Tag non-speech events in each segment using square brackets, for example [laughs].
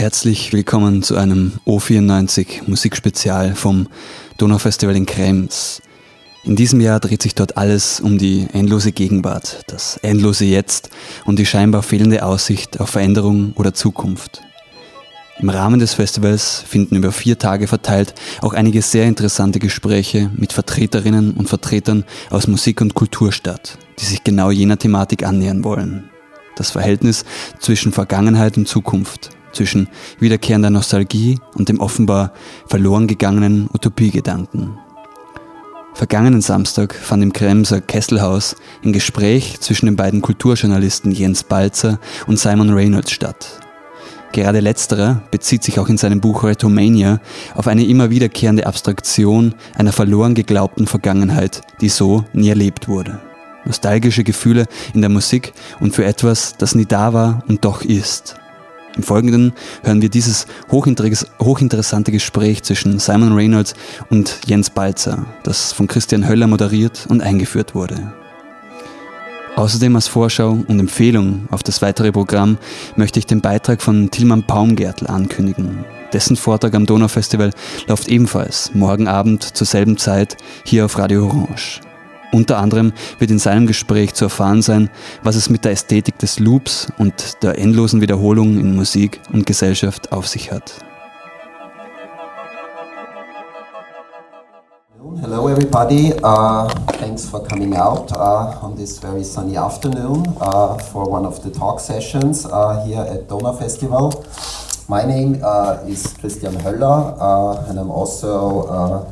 Herzlich willkommen zu einem O94 Musikspezial vom Donaufestival in Krems. In diesem Jahr dreht sich dort alles um die endlose Gegenwart, das endlose Jetzt und die scheinbar fehlende Aussicht auf Veränderung oder Zukunft. Im Rahmen des Festivals finden über vier Tage verteilt auch einige sehr interessante Gespräche mit Vertreterinnen und Vertretern aus Musik und Kultur statt, die sich genau jener Thematik annähern wollen. Das Verhältnis zwischen Vergangenheit und Zukunft, zwischen wiederkehrender Nostalgie und dem offenbar verloren gegangenen Utopiegedanken. Vergangenen Samstag fand im Kremser Kesselhaus ein Gespräch zwischen den beiden Kulturjournalisten Jens Balzer und Simon Reynolds statt. Gerade letzterer bezieht sich auch in seinem Buch Retomania auf eine immer wiederkehrende Abstraktion einer verloren geglaubten Vergangenheit, die so nie erlebt wurde. Nostalgische Gefühle in der Musik und für etwas, das nie da war und doch ist. Im Folgenden hören wir dieses hochinteressante Gespräch zwischen Simon Reynolds und Jens Balzer, das von Christian Höller moderiert und eingeführt wurde. Außerdem als Vorschau und Empfehlung auf das weitere Programm möchte ich den Beitrag von Tilman Baumgärtl ankündigen. Dessen Vortrag am Donaufestival läuft ebenfalls morgen Abend zur selben Zeit hier auf Radio Orange. Unter anderem wird in seinem Gespräch zu erfahren sein, was es mit der Ästhetik des Loops und der endlosen Wiederholung in Musik und Gesellschaft auf sich hat. Hello, everybody. Uh, thanks for coming out uh, on this very sunny afternoon uh, for one of the talk sessions uh, here at Donau Festival. My name uh, is Christian Höller, uh, and I'm also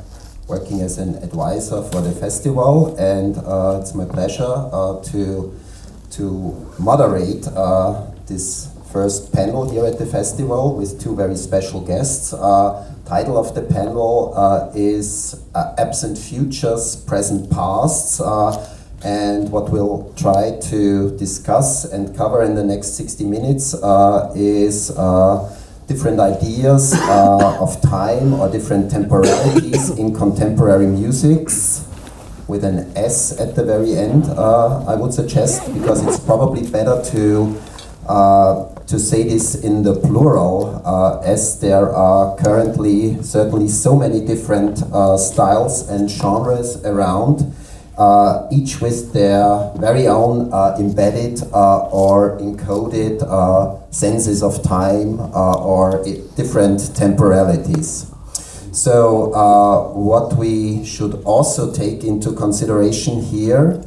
working as an advisor for the festival, and uh, it's my pleasure uh, to to moderate uh, this first panel here at the festival with two very special guests. Uh, title of the panel uh, is uh, Absent Futures, Present Pasts. and what we'll try to discuss and cover in the next 60 minutes is different ideas uh, of time or different temporalities in contemporary musics with an S at the very end, uh, I would suggest, because it's probably better to uh, to say this in the plural, uh, as there are currently certainly so many different uh, styles and genres around each with their very own uh, embedded uh, or encoded uh, senses of time uh, or different temporalities. So, uh, what we should also take into consideration here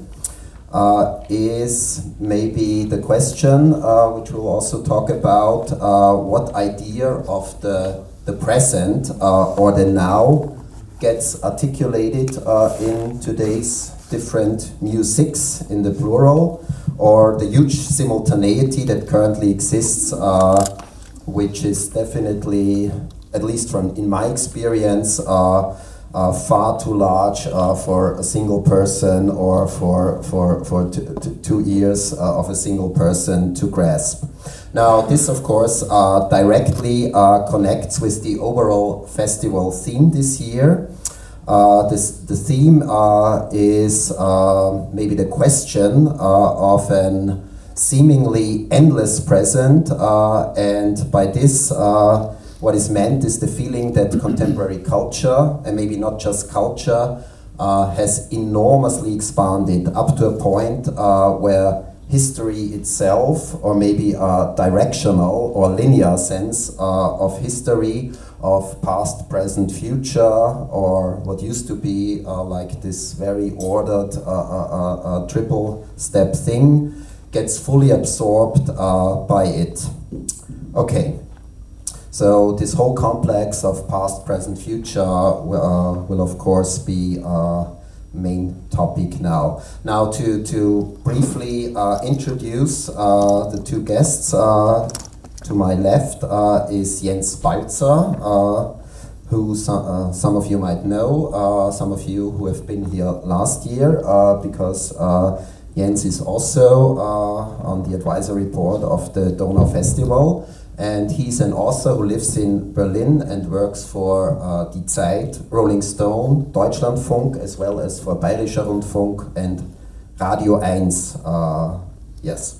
is maybe the question, which we'll also talk about, what idea of the, the present or the now gets articulated in today's different musics in the plural, or the huge simultaneity that currently exists, uh, which is definitely, at least from in my experience, uh, uh, far too large uh, for a single person or for, for, for two ears uh, of a single person to grasp. Now, this, of course, uh, directly connects with the overall festival theme this year. Uh, this, the theme uh, is uh, maybe the question uh, of an seemingly endless present, uh, and by this, uh, what is meant is the feeling that contemporary culture, and maybe not just culture, has enormously expanded up to a point where history itself, or maybe a directional or linear sense of history, of past, present, future, or what used to be uh, like this very ordered uh, uh, uh, uh triple step thing, gets fully absorbed uh, by it. Okay, so this whole complex of past, present, future will, will of course be main topic now. Now to, to briefly introduce the two guests to my left uh, is Jens Balzer, uh, who some, uh, some of you might know, uh, some of you who have been here last year, uh, because uh, Jens is also on the advisory board of the Donau Festival. And he's an author who lives in Berlin and works for Die Zeit, Rolling Stone, Deutschlandfunk, as well as for Bayerischer Rundfunk and Radio 1. yes.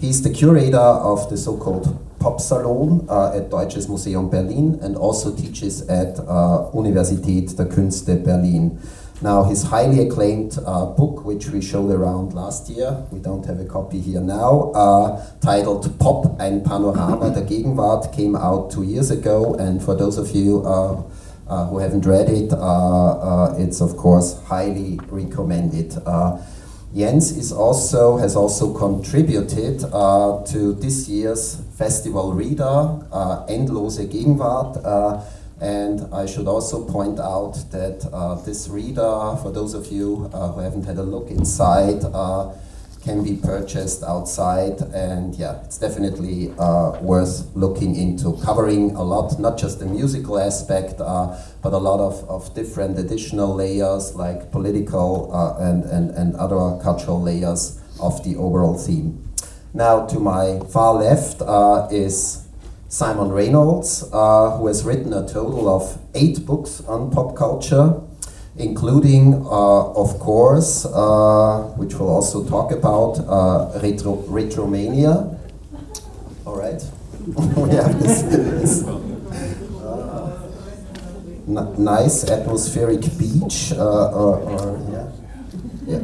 He's the curator of the so called Pop Salon uh, at Deutsches Museum Berlin and also teaches at uh, Universität der Künste Berlin. Now, his highly acclaimed uh, book, which we showed around last year, we don't have a copy here now, uh, titled Pop, ein Panorama der Gegenwart, came out two years ago. And for those of you uh, uh who haven't read it, uh, uh, it's of course highly recommended. Jens is also has also contributed to this year's festival reader, Endlose Gegenwart and I should also point out that uh, this reader, for those of you uh, who haven't had a look inside, uh, can be purchased outside. And yeah, it's definitely uh, worth looking into, covering a lot, not just the musical aspect, uh, but a lot of, of different additional layers like political uh, and, and, and other cultural layers of the overall theme. Now, to my far left is Simon Reynolds, uh, who has written a total of eight books on pop culture, including, uh, of course, uh, which we'll also talk about, uh, Retro Retromania. All right. [laughs] have this, this uh, nice atmospheric beach, uh, yeah, yeah,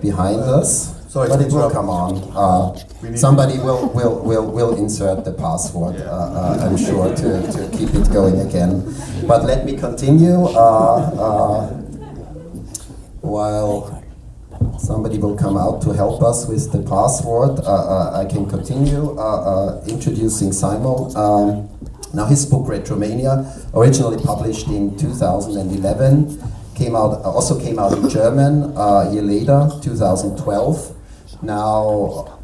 behind us. Sorry, but it will come on. Uh, somebody will, will, will, will insert the password, uh, uh, I'm sure, to, to keep it going again. But let me continue. Uh, uh, while somebody will come out to help us with the password, uh, I can continue introducing Simon. Um, now, his book Retromania, originally published in 2011, came out also came out in German a year later, 2012. Now,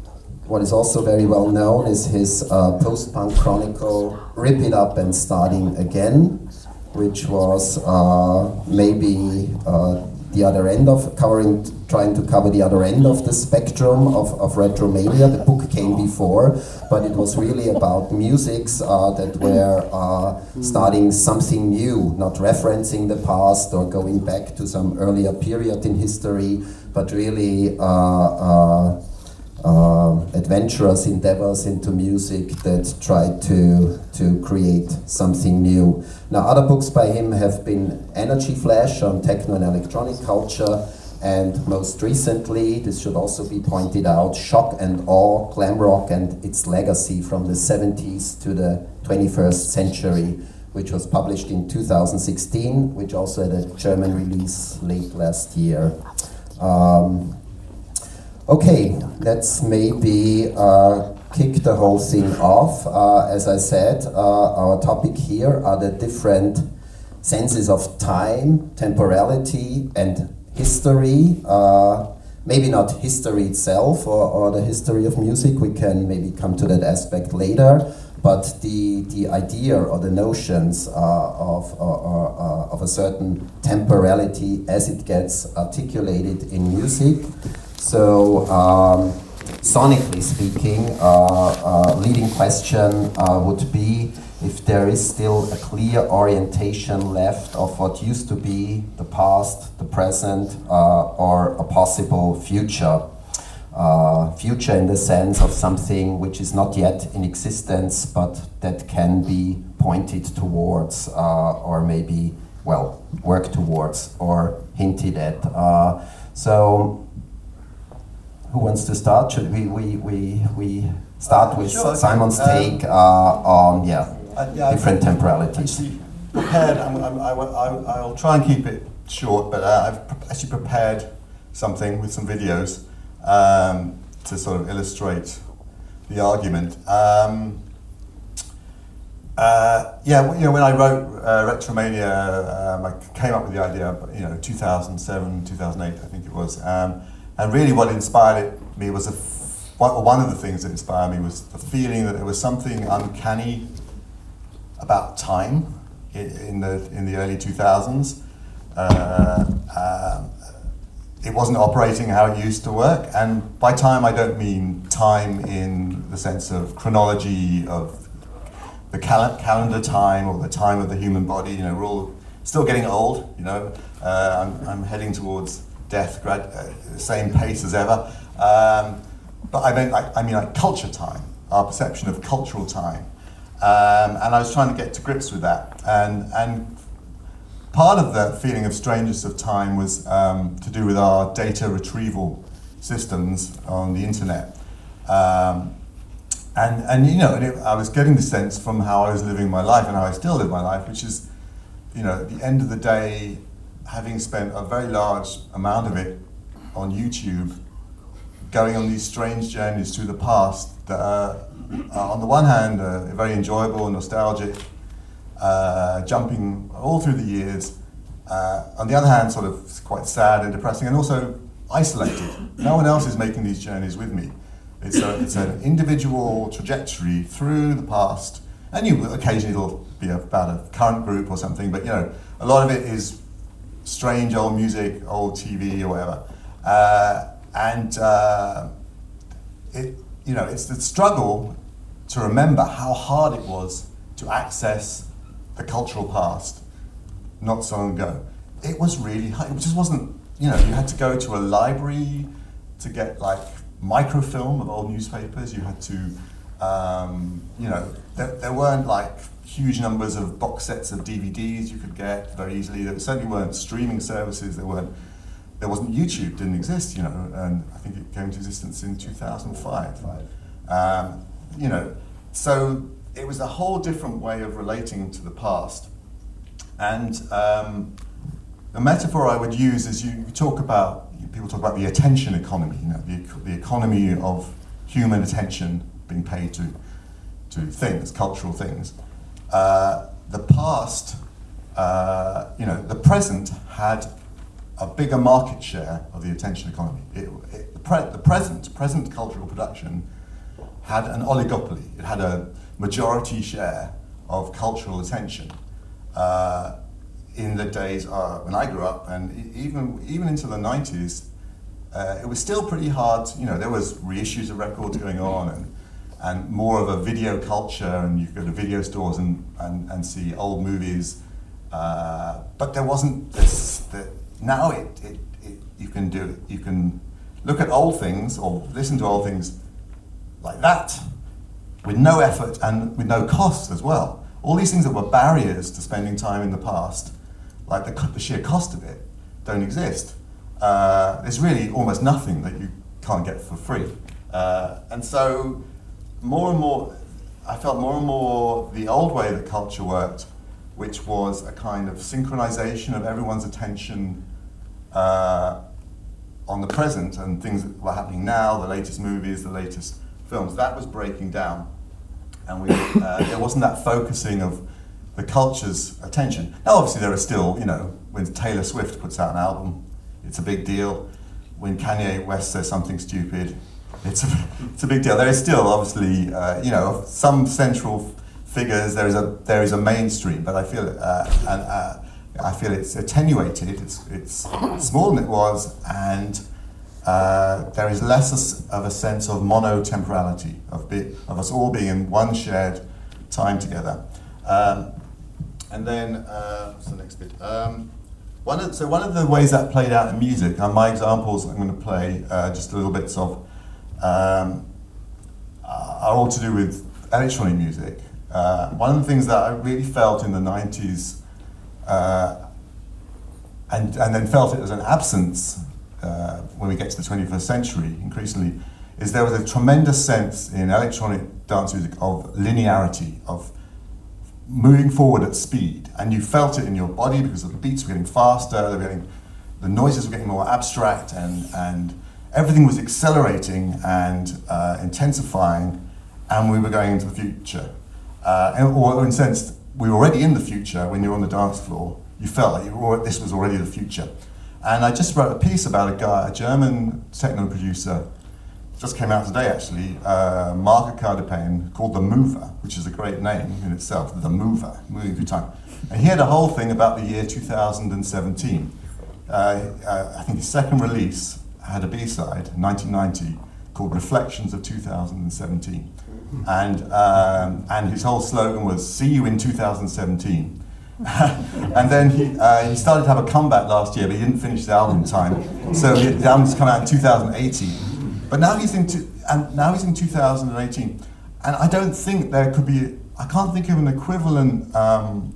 what is also very well known is his uh, post punk chronicle, Rip It Up and Starting Again, which was uh, maybe uh, the other end of covering, trying to cover the other end of the spectrum of, of Retromania. The book came before, but it was really about musics uh, that were uh, starting something new, not referencing the past or going back to some earlier period in history, but really uh, uh, uh, adventurous endeavors into music that try to, to create something new. Now, other books by him have been Energy Flash on techno and electronic culture, and most recently, this should also be pointed out, Shock and Awe, Glam Rock and its Legacy from the 70s to the 21st century, which was published in 2016, which also had a German release late last year. Um, okay, let's maybe uh, kick the whole thing off. Uh, as I said, uh, our topic here are the different senses of time, temporality, and history. Uh, maybe not history itself or, or the history of music, we can maybe come to that aspect later but the, the idea or the notions uh, of, uh, uh, of a certain temporality as it gets articulated in music. So, um, sonically speaking, uh, uh, leading question uh, would be if there is still a clear orientation left of what used to be the past, the present, or a possible future uh, future in the sense of something which is not yet in existence but that can be pointed towards uh, or maybe, well, work towards or hinted at. Uh, so, who wants to start? Should we, we, we, we start with sure, Simon's um, take uh, on yeah, yeah different temporalities? Prepared, I'm, I'm, I, will, I will try and keep it short, but uh, I've actually prepared something with some videos um, to sort of illustrate the argument. Um, uh, yeah, you know, when I wrote uh, Retromania, um, I came up with the idea, you know, 2007, 2008, I think it was. Um, and really what inspired it, me was f- one of the things that inspired me was the feeling that there was something uncanny about time in, in the, in the early 2000s. Uh, um, it wasn't operating how it used to work. And by time, I don't mean time in the sense of chronology of the cal- calendar time or the time of the human body. You know, we're all still getting old. You know, uh, I'm, I'm heading towards death, grad- uh, same pace as ever. Um, but I mean, I, I mean, like culture time. our perception of cultural time. Um, and I was trying to get to grips with that. And, and part of the feeling of strangeness of time was um, to do with our data retrieval systems on the internet. Um, and, and you know, and it, I was getting the sense from how I was living my life and how I still live my life, which is, you know, at the end of the day, having spent a very large amount of it on YouTube, going on these strange journeys through the past that are, are on the one hand, uh, very enjoyable and nostalgic, uh, jumping all through the years. Uh, on the other hand, sort of quite sad and depressing, and also isolated. no one else is making these journeys with me. It's, a, it's an individual trajectory through the past, and you occasionally it'll be about a current group or something, but you know, a lot of it is strange old music, old TV or whatever. Uh, and uh, it, you know, it's the struggle to remember how hard it was to access the cultural past not so long ago. It was really hard. It just wasn't, you know, you had to go to a library to get like microfilm of old newspapers. You had to, um, you know, there, there weren't like huge numbers of box sets of DVDs you could get very easily. There certainly weren't streaming services. There weren't. There wasn't YouTube. Didn't exist. You know, and I think it came into existence in 2005. Um, you know, so it was a whole different way of relating to the past. And um, the metaphor I would use is you talk about people talk about the attention economy, you know, the, the economy of human attention being paid to, to things, cultural things. Uh, the past, uh, you know, the present had a bigger market share of the attention economy. It, it, the, pre- the present, present cultural production had an oligopoly. It had a majority share of cultural attention. Uh, in the days uh, when I grew up, and even even into the '90s, uh, it was still pretty hard. You know, there was reissues of records going on, and and more of a video culture, and you go to video stores and and, and see old movies. Uh, but there wasn't this. The, now it, it, it you can do it. You can look at old things or listen to old things like that with no effort and with no cost as well. All these things that were barriers to spending time in the past like the, the sheer cost of it, don't exist. Uh, there's really almost nothing that you can't get for free. Uh, and so, more and more, I felt more and more the old way that culture worked, which was a kind of synchronization of everyone's attention uh, on the present and things that were happening now, the latest movies, the latest films, that was breaking down. And we, uh, there wasn't that focusing of the culture's attention. Now, obviously, there are still, you know, when Taylor Swift puts out an album, it's a big deal. When Kanye West says something stupid, it's a, it's a big deal. There is still, obviously, uh, you know, some central figures. There is a there is a mainstream, but I feel uh, and uh, I feel it's attenuated. It's it's smaller than it was, and uh, there is less of a sense of monotemporality of be, of us all being in one shared time together. Um, and then, uh, what's the next bit? Um, one of, so one of the ways that played out in music, and my examples I'm going to play uh, just a little bits of, um, are all to do with electronic music. Uh, one of the things that I really felt in the 90s, uh, and, and then felt it as an absence uh, when we get to the 21st century, increasingly, is there was a tremendous sense in electronic dance music of linearity, of moving forward at speed, and you felt it in your body because the beats were getting faster, were getting, the noises were getting more abstract, and, and everything was accelerating and uh, intensifying, and we were going into the future. Uh, or in a sense, we were already in the future when you were on the dance floor. You felt like you were, this was already the future. And I just wrote a piece about a guy, a German techno producer just came out today actually, uh, Marco called The Mover, which is a great name in itself, The Mover, moving through time. And he had a whole thing about the year 2017. Uh, uh, I think his second release had a B-side, 1990, called Reflections of 2017. And, um, and his whole slogan was, see you in 2017. [laughs] and then he, uh, he started to have a comeback last year, but he didn't finish the album in time. So the album's come out in 2018. But now he's in, two, and now he's in 2018. and I don't think there could be. I can't think of an equivalent um,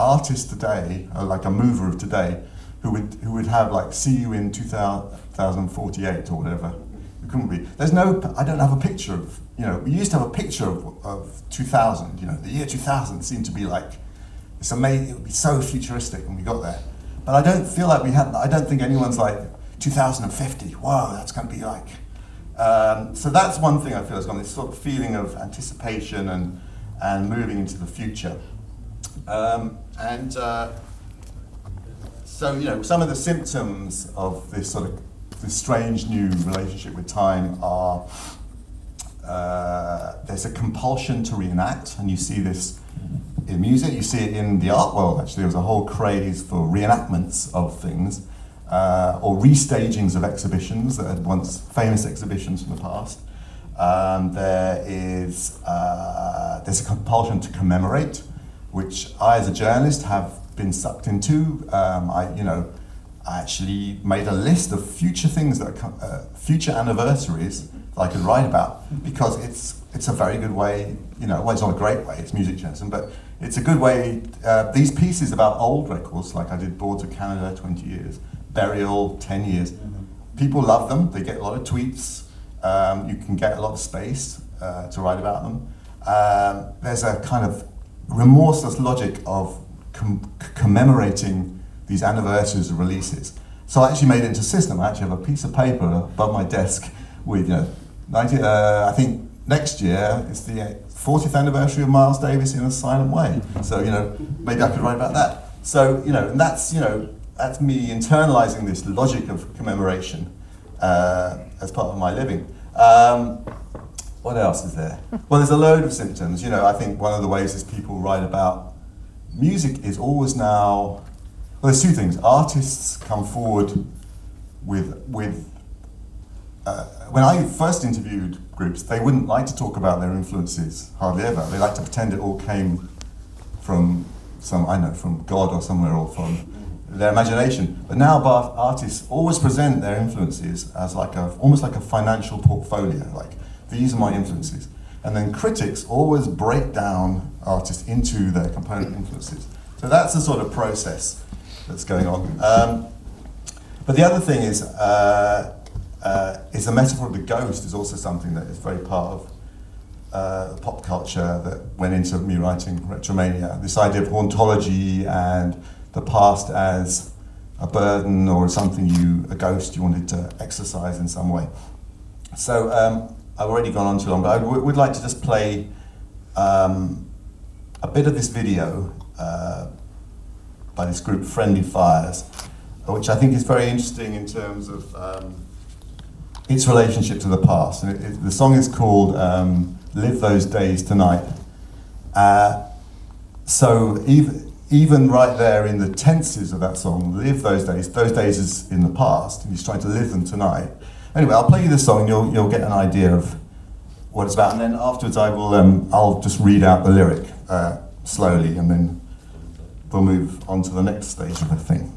artist today, like a mover of today, who would who would have like see you in 2048 or whatever. It couldn't be. There's no. I don't have a picture of. You know, we used to have a picture of, of 2000. You know, the year 2000 seemed to be like it's amazing. It would be so futuristic when we got there. But I don't feel like we had. I don't think anyone's like 2050. Wow, that's going to be like. Um, so that's one thing I feel has gone. This sort of feeling of anticipation and and moving into the future. Um, and uh, so you know, some of the symptoms of this sort of this strange new relationship with time are uh, there's a compulsion to reenact, and you see this in music, you see it in the art world. Actually, there was a whole craze for reenactments of things. Uh, or restagings of exhibitions that had once famous exhibitions from the past. Um, there is uh, there's a compulsion to commemorate, which I, as a journalist, have been sucked into. Um, I, you know, I actually made a list of future things that are, uh, future anniversaries that I could write about because it's it's a very good way. You know, well, it's not a great way. It's music journalism, but it's a good way. Uh, these pieces about old records, like I did Boards of Canada, twenty years burial, 10 years. Mm-hmm. People love them, they get a lot of tweets, um, you can get a lot of space uh, to write about them. Um, there's a kind of remorseless logic of com- commemorating these anniversaries of releases. So I actually made it into a system. I actually have a piece of paper above my desk with, you know, 90, uh, I think next year is the 40th anniversary of Miles Davis in a silent way. So, you know, maybe I could write about that. So, you know, and that's, you know, that's me internalizing this logic of commemoration uh, as part of my living. Um, what else is there? Well, there's a load of symptoms. You know, I think one of the ways is people write about music is always now. Well, there's two things. Artists come forward with with. Uh, when I first interviewed groups, they wouldn't like to talk about their influences hardly ever. They like to pretend it all came from some I know from God or somewhere or from their imagination. But now Bath artists always present their influences as like a almost like a financial portfolio. Like these are my influences, and then critics always break down artists into their component influences. So that's the sort of process that's going on. Um, but the other thing is, uh, uh, is the metaphor of the ghost is also something that is very part of uh, pop culture that went into me writing Retromania. This idea of hauntology and the past as a burden or something you, a ghost you wanted to exercise in some way. So um, I've already gone on too long, but I w- would like to just play um, a bit of this video uh, by this group, Friendly Fires, which I think is very interesting in terms of um, its relationship to the past. It, it, the song is called um, Live Those Days Tonight. Uh, so even even right there in the tenses of that song, live those days. Those days is in the past, and he's trying to live them tonight. Anyway, I'll play you this song, and you'll you'll get an idea of what it's about, and then afterwards I will um, I'll just read out the lyric uh, slowly, and then we'll move on to the next stage of the thing.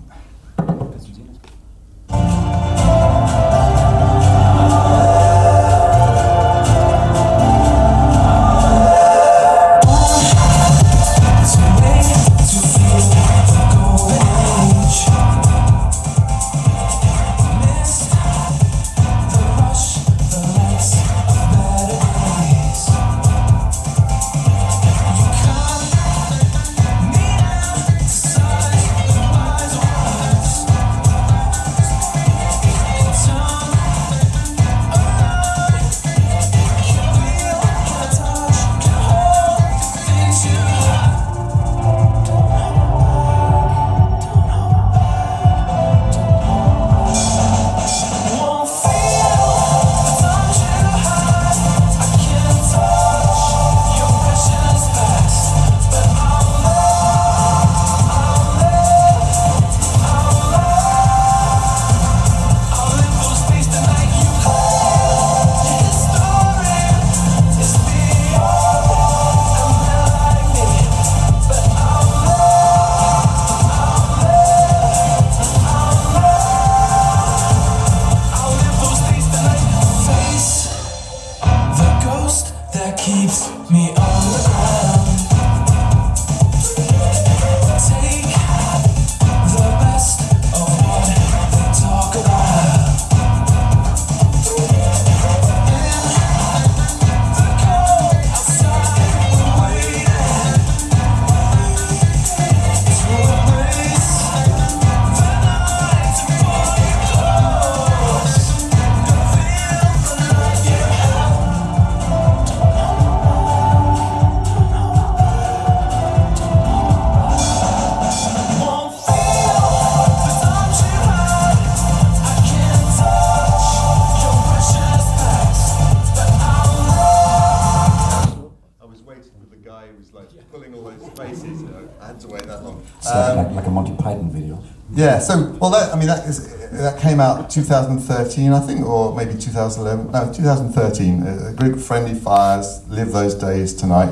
2013, I think, or maybe 2011. No, 2013. A, group of friendly fires live those days tonight.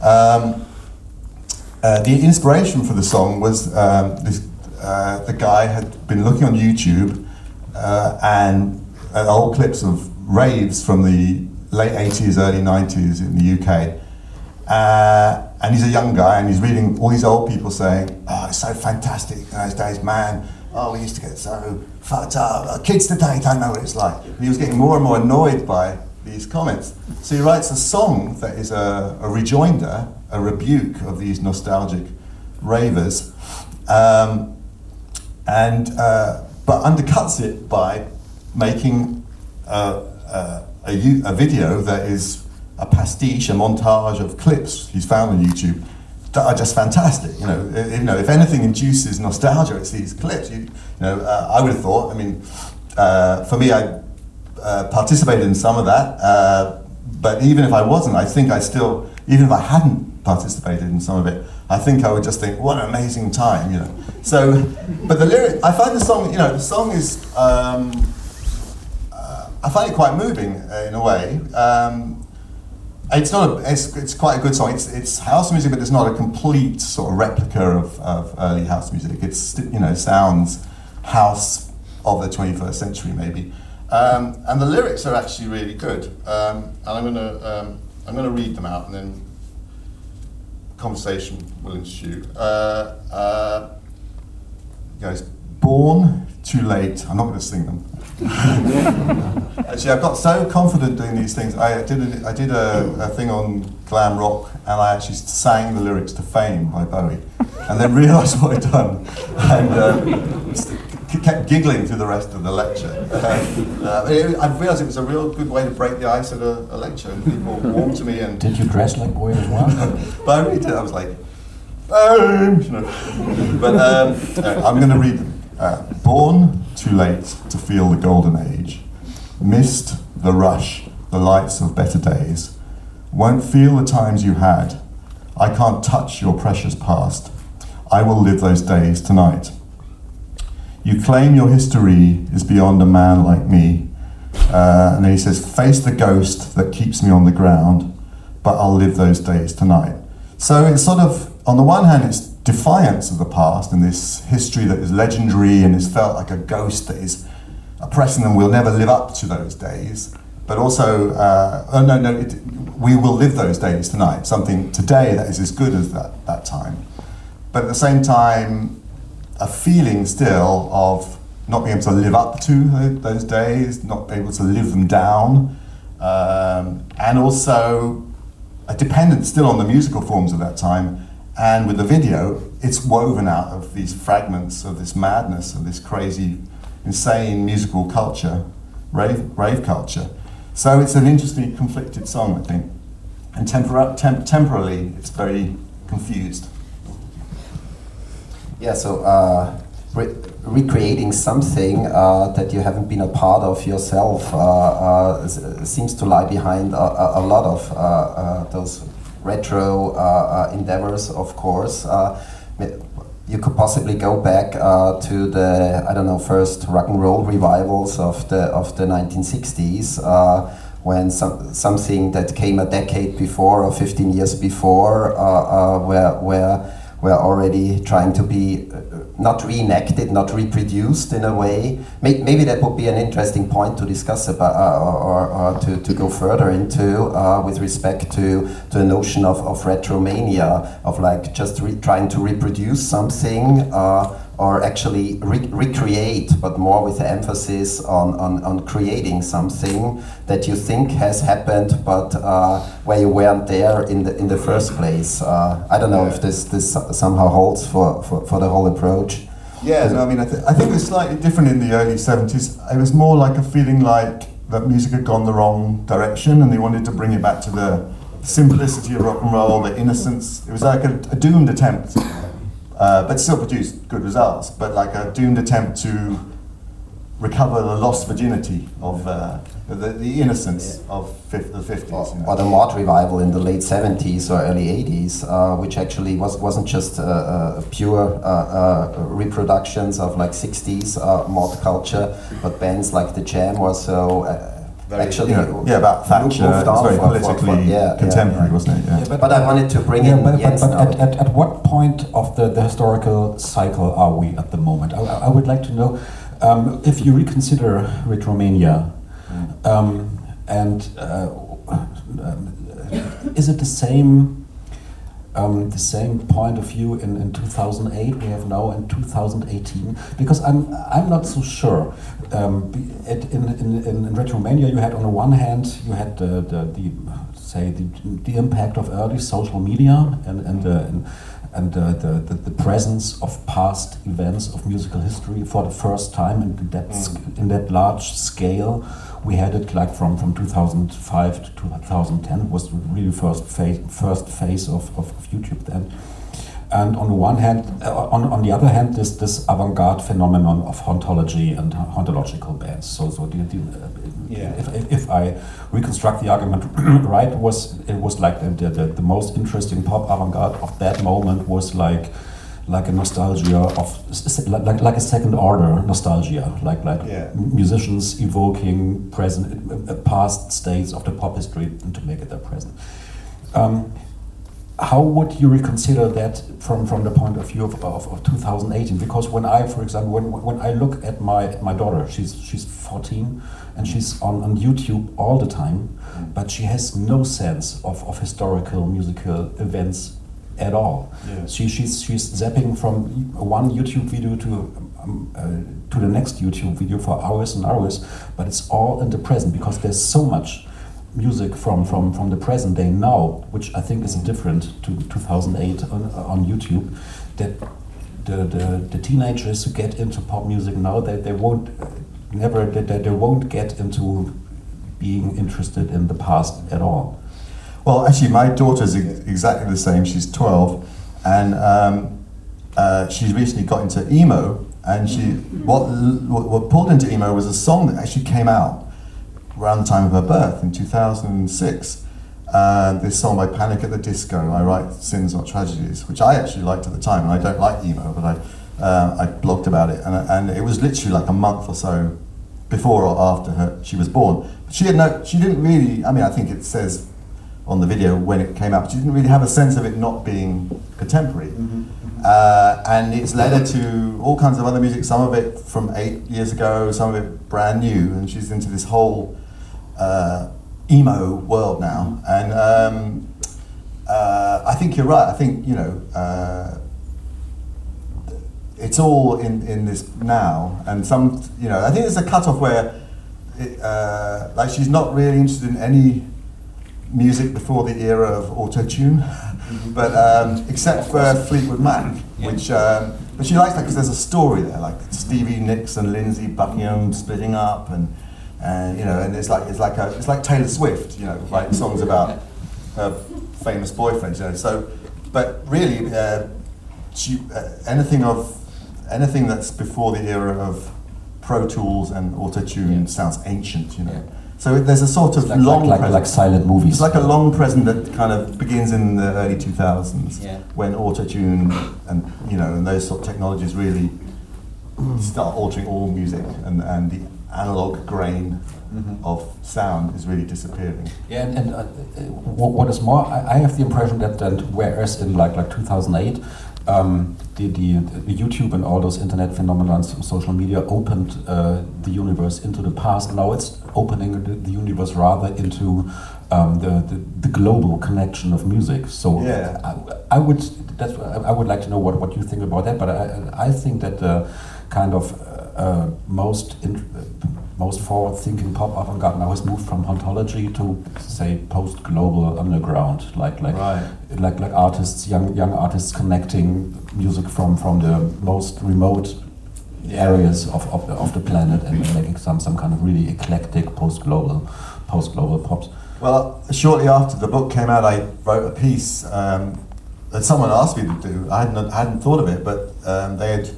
Um, uh, the inspiration for the song was um, this, uh, the guy had been looking on YouTube uh, and uh, old clips of raves from the late 80s, early 90s in the UK. Uh, and he's a young guy and he's reading all these old people saying, oh, it's so fantastic in those days, man. Oh, we used to get so fucked up. Uh, Kids today don't know what it's like. And he was getting more and more annoyed by these comments. So he writes a song that is a, a rejoinder, a rebuke of these nostalgic ravers. Um, and uh, but undercuts it by making a a, u- a video that is a pastiche, a montage of clips he's found on YouTube are just fantastic. You know, you know, if anything induces nostalgia, it's these clips. You, you know, uh, I would have thought. I mean, uh, for me, I uh, participated in some of that, uh, but even if I wasn't, I think I still, even if I hadn't participated in some of it, I think I would just think, what an amazing time, you know. So, but the lyric, I find the song, you know, the song is, um, uh, I find it quite moving uh, in a way. Um, it's not a, it's, it's quite a good song. It's, it's house music, but it's not a complete sort of replica of, of early house music. It's, you know, sounds house of the 21st century maybe. Um, and the lyrics are actually really good. Um, and I'm gonna, um, I'm gonna read them out and then conversation will ensue. Uh, uh, goes, born too late. I'm not going to sing them. [laughs] Actually, I got so confident doing these things. I did a, I did a, a thing on glam rock, and I actually sang the lyrics to "Fame" by Bowie, and then realised what I'd done, and uh, kept giggling through the rest of the lecture. Uh, it- I realised it was a real good way to break the ice at a, a lecture, and people warmed to me and Did you dress like Bowie as well? but I read it, I was like, "Fame," you know. But um, uh, I'm going to read them. Uh, born too late to feel the golden age, missed the rush, the lights of better days, won't feel the times you had. I can't touch your precious past. I will live those days tonight. You claim your history is beyond a man like me. Uh, and then he says, Face the ghost that keeps me on the ground, but I'll live those days tonight. So it's sort of, on the one hand, it's defiance of the past and this history that is legendary and is felt like a ghost that is oppressing them. We'll never live up to those days. But also, uh, oh no, no, it, we will live those days tonight, something today that is as good as that, that time. But at the same time, a feeling still of not being able to live up to those days, not able to live them down, um, and also a dependence still on the musical forms of that time. And with the video, it's woven out of these fragments of this madness, of this crazy, insane musical culture, rave, rave culture. So it's an interesting, conflicted song, I think. And tempora- temp- temporally, it's very confused. Yeah, so uh, re- recreating something uh, that you haven't been a part of yourself uh, uh, seems to lie behind a, a, a lot of uh, uh, those retro uh, uh, endeavors, of course. Uh, you could possibly go back to the I don't know first rock and roll revivals of the of the 1960s uh, when some, something that came a decade before or 15 years before uh, uh, where where were already trying to be not reenacted, not reproduced in a way. Maybe that would be an interesting point to discuss about uh, or, or, to, to go further into uh, with respect to, to the notion of, of retromania, of like just trying to reproduce something. Uh, or actually re- recreate, but more with the emphasis on, on, on creating something that you think has happened, but uh, where you weren't there in the in the first place. Uh, I don't know if this this somehow holds for, for, for the whole approach. Yeah, no, I mean, I, th- I think it was slightly different in the early 70s. It was more like a feeling like that music had gone the wrong direction and they wanted to bring it back to the simplicity of rock and roll, the innocence. It was like a, a doomed attempt, uh, but still produced good results, but like a doomed attempt to recover the lost virginity of uh, the, the innocence of fif- the 50s. you know. or the mod revival in the late 70s or early 80s, uh, which actually was, wasn't just uh, uh, pure uh, uh, reproductions of like 60s uh, mod culture, but bands like The Jam were so uh, Very, actually you know, yeah, about moved Thatcher. It was very for- for- for- politically yeah, yeah, contemporary, yeah. wasn't it? Yeah. Yeah, But I wanted to bring Yeah, in but, but, Jens but at, at, at what point of the, the historical cycle are we at the moment? I, I would like to know um, if you reconsider Retromania, um, and uh, um, is it the same? Um, the same point of view in, in 2008 we have now in 2018 because I'm I'm not so sure. Um, be- at, in, in, in Retromania you had on the one hand you had the, the, the say the, the impact of early social media and and the, and, and uh, the, the, the presence of past events of musical history for the first time in that sc- in that large scale. We had it like from, from 2005 to 2010 it was really first phase first phase of, of, of YouTube then and on the one hand uh, on, on the other hand this this avant-garde phenomenon of hauntology and hauntological bands so so the, the, uh, Yeah. if, if, if I reconstruct the argument [clears throat] right it was it was like the, the, the most interesting pop avant-garde of that moment was like like a nostalgia of like, like, like a second order nostalgia like like Yeah. musicians evoking present uh, past states of the pop history to make it their present um, how would you reconsider that from, from the point of view of, of, of 2018? Because when I, for example, when, when I look at my at my daughter, she's she's 14 and she's on, on YouTube all the time, but she has no sense of, of historical musical events at all. Yeah. She, she's she's zapping from one YouTube video to um, uh, to the next YouTube video for hours and hours, but it's all in the present because there's so much music from, from, from the present day now, which I think is different to 2008 on, on YouTube, that the, the, the teenagers who get into pop music now, they, they won't never they, they, won't get into being interested in the past at all. Well, actually, my daughter's ex- exactly the same. She's 12, and um, uh, she's recently got into emo. And she, what, what pulled into emo was a song that actually came out around the time of her birth in 2006. Uh, this song by Panic at the Disco, I Write Sins Not Tragedies, which I actually liked at the time, and I don't like emo, but I, uh, I blogged about it, and, and it was literally like a month or so before or after her she was born. She had no, she didn't really. I mean, I think it says on the video when it came out, but she didn't really have a sense of it not being contemporary. Uh, and it's led her to all kinds of other music. Some of it from eight years ago, some of it brand new, and she's into this whole uh, emo world now. And um, uh, I think you're right. I think you know. Uh, it's all in, in this now, and some, you know, I think there's a cutoff where, it, uh, like, she's not really interested in any music before the era of auto tune, but um, except for Fleetwood Mac, which, um, but she likes that because there's a story there, like Stevie Nicks and Lindsey Buckingham splitting up, and and you know, and it's like it's like a it's like Taylor Swift, you know, writing songs about her famous boyfriends, you know. So, but really, uh, she, uh, anything of anything that's before the era of Pro Tools and Auto Tune sounds ancient, you know. Yeah. So there's a sort of like, long like, like, like silent movies. It's like a long present that kind of begins in the early 2000s Yeah. when autotune and you know and those sort of technologies really start altering all music and, and the analog grain of sound is really disappearing. Yeah, and, and uh, uh, wh- what is more, I, I have the impression that, that whereas in like like 2008, um, the, the, the YouTube and all those internet phenomena, social media opened uh, the universe into the past. Now it's opening the, the universe rather into um, the, the, the global connection of music. So Yeah. I, I would that's I would like to know what, what you think about that. But I, I think that the kind of uh, most most forward-thinking pop avant-garde now has moved from hauntology to say post-global underground, like like Right. like like artists, young young artists connecting music from from the most remote areas of, of, the, of the planet and making some some kind of really eclectic post-global post-global pops. Well, shortly after the book came out, I wrote a piece um, that someone asked me to do. I hadn't, I hadn't thought of it, but um, they had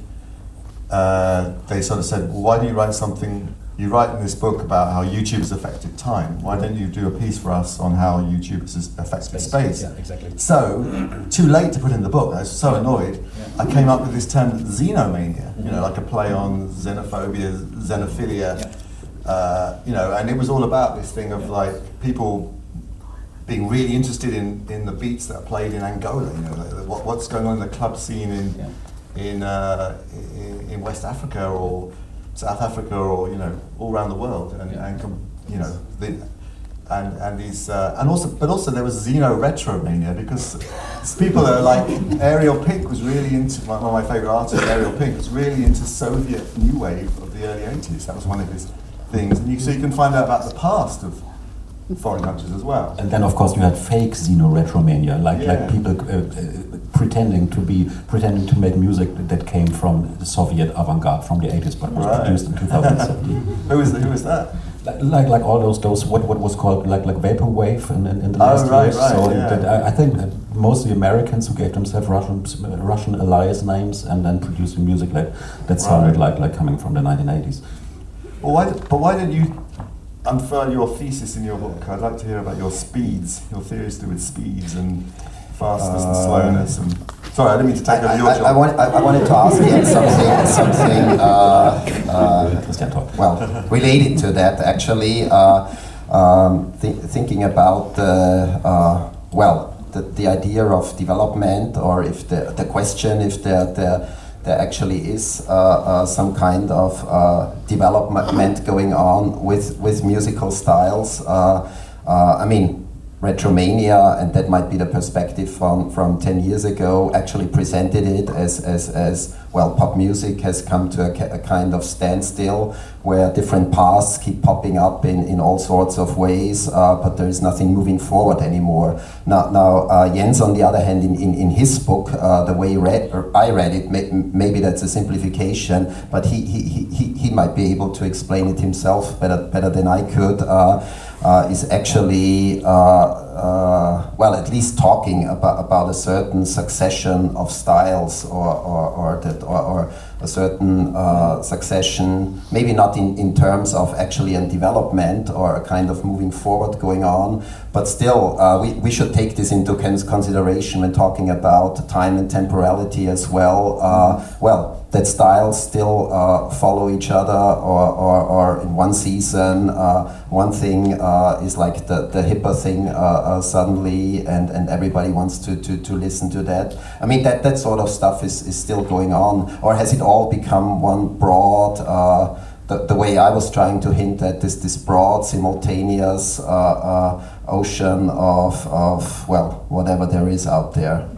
uh, they sort of said, well, "Why do you write something? You write in this book about how YouTube has affected time. Why don't you do a piece for us on how YouTube has affected space?" Yeah, exactly. So, too late to put in the book. I was so annoyed. I came up with this term, xenomania. You know, like a play on xenophobia, xenophilia. Uh, you know, and it was all about this thing of like people being really interested in, in the beats that are played in Angola. You know, like, what, what's going on in the club scene in in, uh, in in West Africa or South Africa or you know all around the world, and, and com- you know the. And, and these uh, and also but also there was Xeno retromania because [laughs] people are like Ariel Pink was really into one of my favorite artists Ariel Pink was really into Soviet new wave of the early 80s that was one of his things and you, so you can find out about the past of foreign countries as well And then, of course, you had fake xeno retromania, like Yeah. like people uh, uh, pretending to be pretending to make music that came from the Soviet avant-garde from the 80s, but was Right. produced in 2017. [laughs] who was who that like, like all those those what what was called like like vaporwave in, in, in the Oh, last right, years. right, so yeah. that I, I think that mostly Americans who gave themselves Russian Russian alias names and then producing music like that sounded Right. like like coming from the 1980s. Well, why, but why don't you unfurl your thesis in your book? I'd like to hear about your speeds, your theories to do with speeds and fastness and slowness. And sorry, I didn't mean to take over your I, job. I, want, I, I wanted to ask you something, something uh, uh, well, related to that actually, uh, um, thi- thinking about the, uh, well, the, the idea of development or if the, the question if there, there, there actually is uh, uh, some kind of uh, development going on with, with musical styles. Uh, uh, I mean, Retromania, and that might be the perspective from, from 10 years ago, actually presented it as, as, as well, pop music has come to a, a kind of standstill where different paths keep popping up in, in all sorts of ways, uh, but there is nothing moving forward anymore. Now, now uh, Jens, on the other hand, in, in, in his book, uh, the way read, or I read it, may, maybe that's a simplification, but he, he, he, he- might be able to explain it himself better, better than I could. Uh, is actually, uh, uh, well, at least talking about, about a certain succession of styles or, or, or, that, or, or a certain uh, succession, maybe not in, in terms of actually a development or a kind of moving forward going on, but still, uh, we, we should take this into consideration when talking about time and temporality as well. Uh, well, that styles still uh, follow each other, or, or, or in one season, uh, one thing uh, is like the, the hipper thing uh, suddenly, and, and everybody wants to, to, to listen to that. I mean, that, that sort of stuff is, is still going on, or has it all become one broad? The, the way I was trying to hint at this, this broad, simultaneous uh, uh, ocean of, of, well, whatever there is out there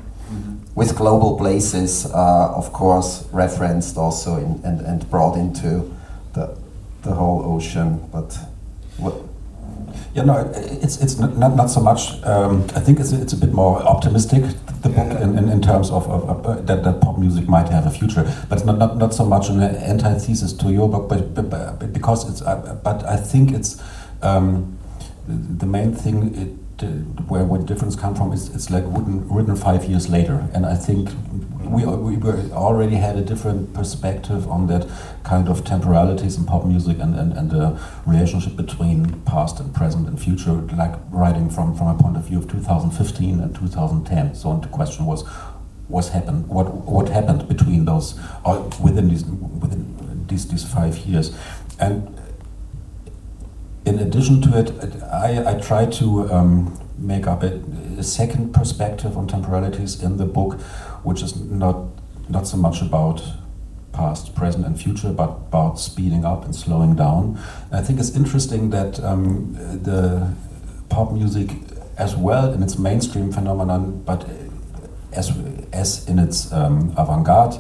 with global places, uh, of course, referenced also in, and, and brought into the, the whole ocean. But what, Yeah, no, it's it's not not, so much. Um, I think it's it's a bit more optimistic the book in, in, in terms of, of, of uh, that, that pop music might have a future, but it's not not, not so much an antithesis to your book, but, but, but because it's. Uh, but I think it's um, the main thing. It, uh, where where the difference come from is it's like written written five years later, and I think we we were already had a different perspective on that kind of temporalities in pop music and, and, and the relationship between past and present and future, like writing from, from a point of view of 2015 and 2010. So the question was, what's happened? What what happened between those or within these within these these five years? And in addition to it, I, I try to um, make up a, a second perspective on temporalities in the book, which is not not so much about past, present, and future, but about speeding up and slowing down. I think it's interesting that um, the pop music, as well in its mainstream phenomenon, but as as in its um, avant-garde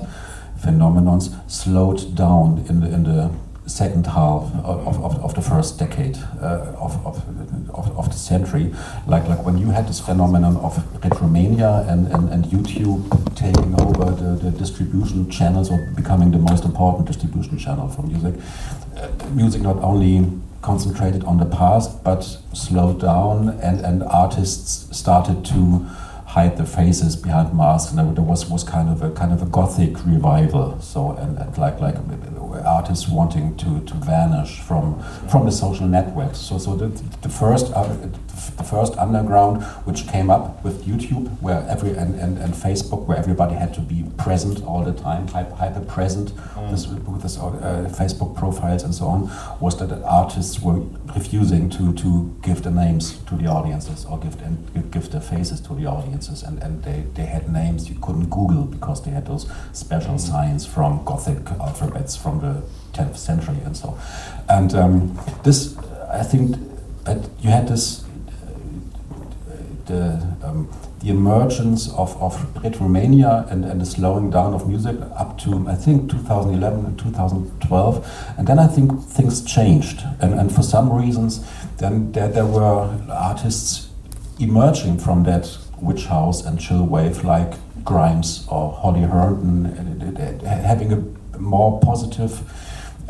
phenomenons, slowed down in the in the second half of, of, of the first decade uh, of, of, of, of the century. Like, like when you had this phenomenon of Retromania and, and, and YouTube taking over the, the distribution channels or becoming the most important distribution channel for music, uh, music not only concentrated on the past but slowed down and, and artists started to hide the faces behind masks, and there was was kind of a kind of a gothic revival. So and, and like like artists wanting to, to vanish from from the social networks. So so the, the first uh, the first underground which came up with YouTube, where every and, and, and Facebook, where everybody had to be present all the time, hyper, hyper present this, with this uh, Facebook profiles and so on, was that artists were refusing to, to give the names to the audiences or give them, give their faces to the audiences, and, and they, they had names you couldn't Google because they had those special signs from Gothic alphabets from the 10th century and so. And um, this, I think, you had this the, um, the emergence of, of retromania and, and the slowing down of music up to I think 2011 and 2012 and then I think things changed. And, and for some reasons then there, there were artists emerging from that witch house and chill wave like Grimes or Holly Herndon and, and, and having a more positive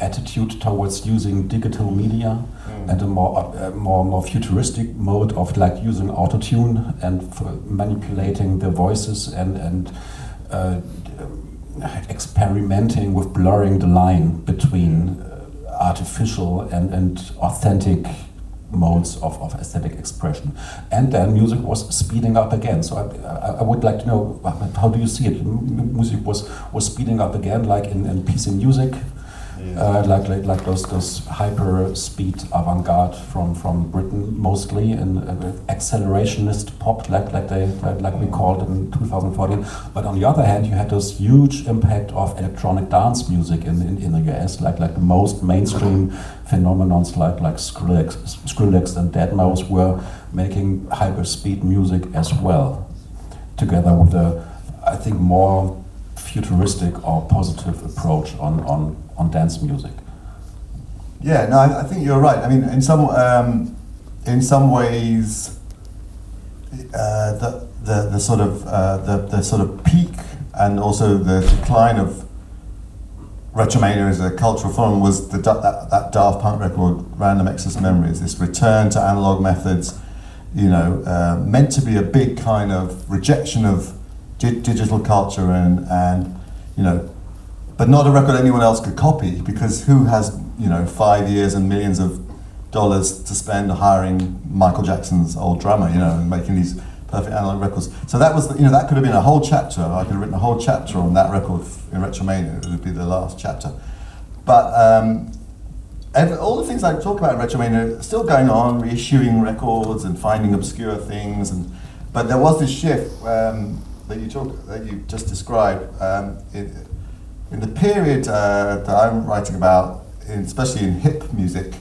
attitude towards using digital media and a more, uh, more more futuristic mode of like using autotune and for manipulating the voices and and uh, experimenting with blurring the line between uh, artificial and, and authentic modes of, of aesthetic expression. And then music was speeding up again. So I, I, I would like to know how do you see it? Music was, was speeding up again, like in, in PC music, uh, like, like like those those hyper speed avant-garde from from Britain mostly and uh, accelerationist pop like like they like, like we called it in 2014 but on the other hand you had this huge impact of electronic dance music in, in, in the US like like the most mainstream phenomenons like like Skrillex, Skrillex and Deadmau5 were making hyper speed music as well together with a I think more futuristic or positive approach on, on, on dance music. Yeah, no, I, I think you're right. I mean, in some um, in some ways, uh, the, the the sort of uh, the the sort of peak and also the decline of Retromania as a cultural form was the that, that Daft Punk record, Random Access Memories. This return to analog methods, you know, uh, meant to be a big kind of rejection of di- digital culture and and you know but not a record anyone else could copy because who has you know five years and millions of dollars to spend hiring Michael Jackson's old drummer you know and making these perfect analog records? So that was the, you know that could have been a whole chapter. I could have written a whole chapter on that record in Retromania. It would be the last chapter. But um, every, all the things I talk about in Retromania are still going on reissuing records and finding obscure things. And but there was this shift um, that you talk that you just described um, in, in the period uh, that I'm writing about, in, especially in hip music,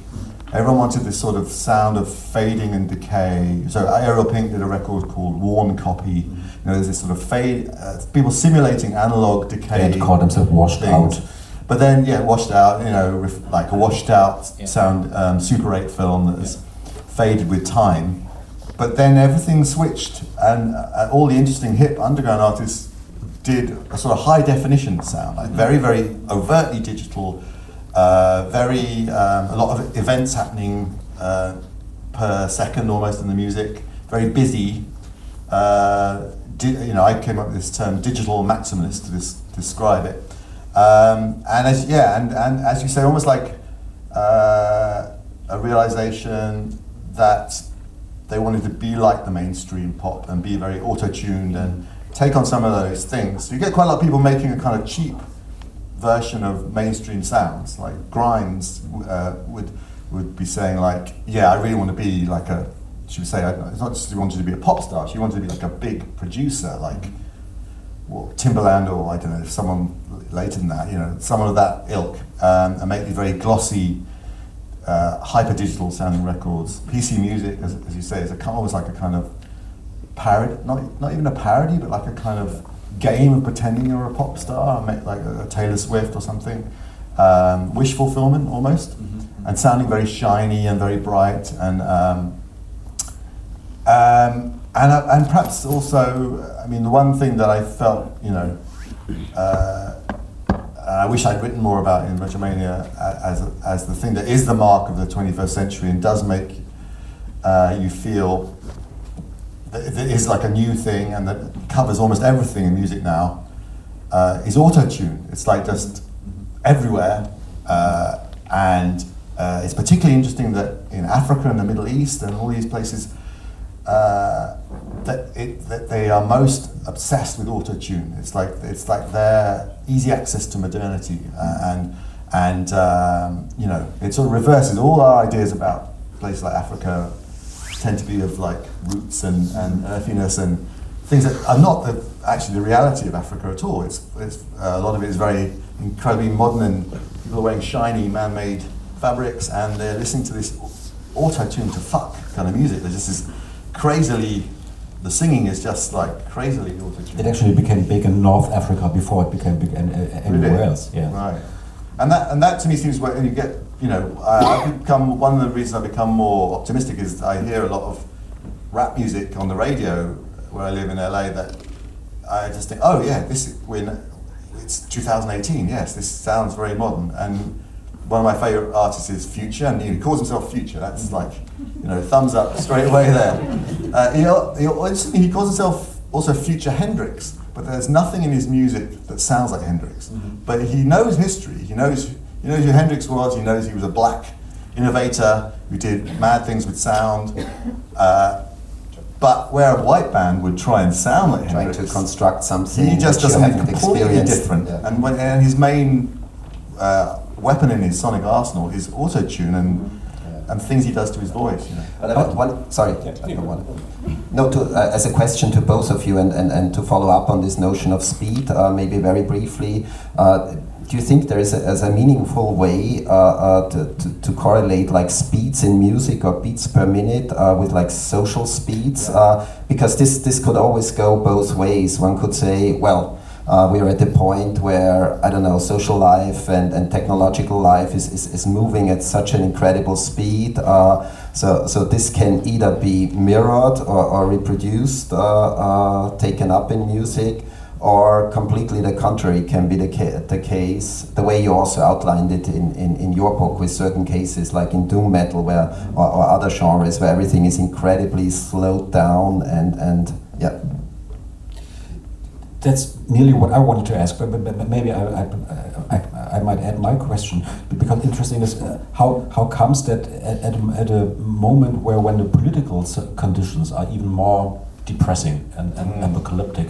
everyone wanted this sort of sound of fading and decay. So Ariel Pink did a record called Worn Copy. You know, there's this sort of fade, uh, people simulating analog decay. They called themselves washed things. out. But then, yeah, washed out, you know, ref- like a washed out Yeah. sound um, Super 8 film that has faded with time. But then everything switched, and uh, all the interesting hip underground artists did a sort of high definition sound, like very, very overtly digital, uh, very um, a lot of events happening uh, per second almost in the music, very busy. Uh, di- you know, I came up with this term digital maximalist to dis- describe it. Um, and as yeah, and, and as you say, almost like uh, a realization that they wanted to be like the mainstream pop and be very auto-tuned and take on some of those things. You get quite a lot of people making a kind of cheap version of mainstream sounds. Like Grimes uh, would would be saying like, yeah, I really want to be like a she would say, it's not just she wanted to be a pop star, she wanted to be like a big producer, like well, Timbaland or I don't know, someone later than that, you know, someone of that ilk, um, and make these very glossy, uh, hyper digital sounding records. PC music, as, as you say, is a, almost like a kind of parody, not, not even a parody, but like a kind of game of pretending you're a pop star, like a, Taylor Swift or something. Um, wish fulfillment almost, and sounding very shiny and very bright, and um, um, and uh, and perhaps also, I mean, the one thing that I felt, you know, uh, I wish I'd written more about in Retromania as, as the thing that is the mark of the 21st century and does make uh, you feel that is like a new thing and that covers almost everything in music now uh, is auto tune. It's like just everywhere, uh, and uh, it's particularly interesting that in Africa and the Middle East and all these places. Uh, that, it, that they are most obsessed with auto tune. It's like it's like their easy access to modernity, uh, and and um, you know it sort of reverses all our ideas about places like Africa tend to be of like roots and, and earthiness and things that are not the, actually the reality of Africa at all. It's, it's uh, a lot of it is very incredibly modern and people are wearing shiny man-made fabrics and they're listening to this auto-tune to fuck kind of music. There's just this crazily, the singing is just like crazily auto-tuned. It actually became big in North Africa before it became big an- uh, anywhere Really? else. Yeah. Right. And that and that to me seems where you get you know I, become one of the reasons I've become more optimistic is I hear a lot of rap music on the radio where I live in LA that I just think oh yeah this is- it's 2018 yes this sounds very modern. And one of my favorite artists is Future and he calls himself Future. That's like you know thumbs up straight away there. Uh, he, he, he calls himself also Future Hendrix but there's nothing in his music that sounds like Hendrix. But he knows history. He knows he know who Hendrix was. He knows he was a black innovator who did mad things with sound. Uh, but where a white band would try and sound like Trying Hendrix, to construct something he just which does something haven't completely different. Yeah. And, when, and his main uh, weapon in his sonic arsenal is auto tune and and things he does to his voice. You know. But I have one, sorry, I don't No, to, uh, as a question to both of you and, and, and to follow up on this notion of speed, uh, maybe very briefly, uh, do you think there is a, as a meaningful way uh, uh, to, to, to correlate like speeds in music or beats per minute uh, with like social speeds? Uh, because this, this could always go both ways. One could say, well, uh, we are at the point where I don't know social life and, and technological life is, is, is moving at such an incredible speed. Uh, so so this can either be mirrored or, or reproduced, uh, uh, taken up in music, or completely the contrary can be the, ca- the case. The way you also outlined it in, in, in your book with certain cases like in doom metal where or, or other genres where everything is incredibly slowed down and and yeah. That's nearly what I wanted to ask, but, but, but maybe I, I, I, I might add my question because interesting is uh, how how comes that at, at, a, at a moment where when the political conditions are even more depressing and, and Mm. apocalyptic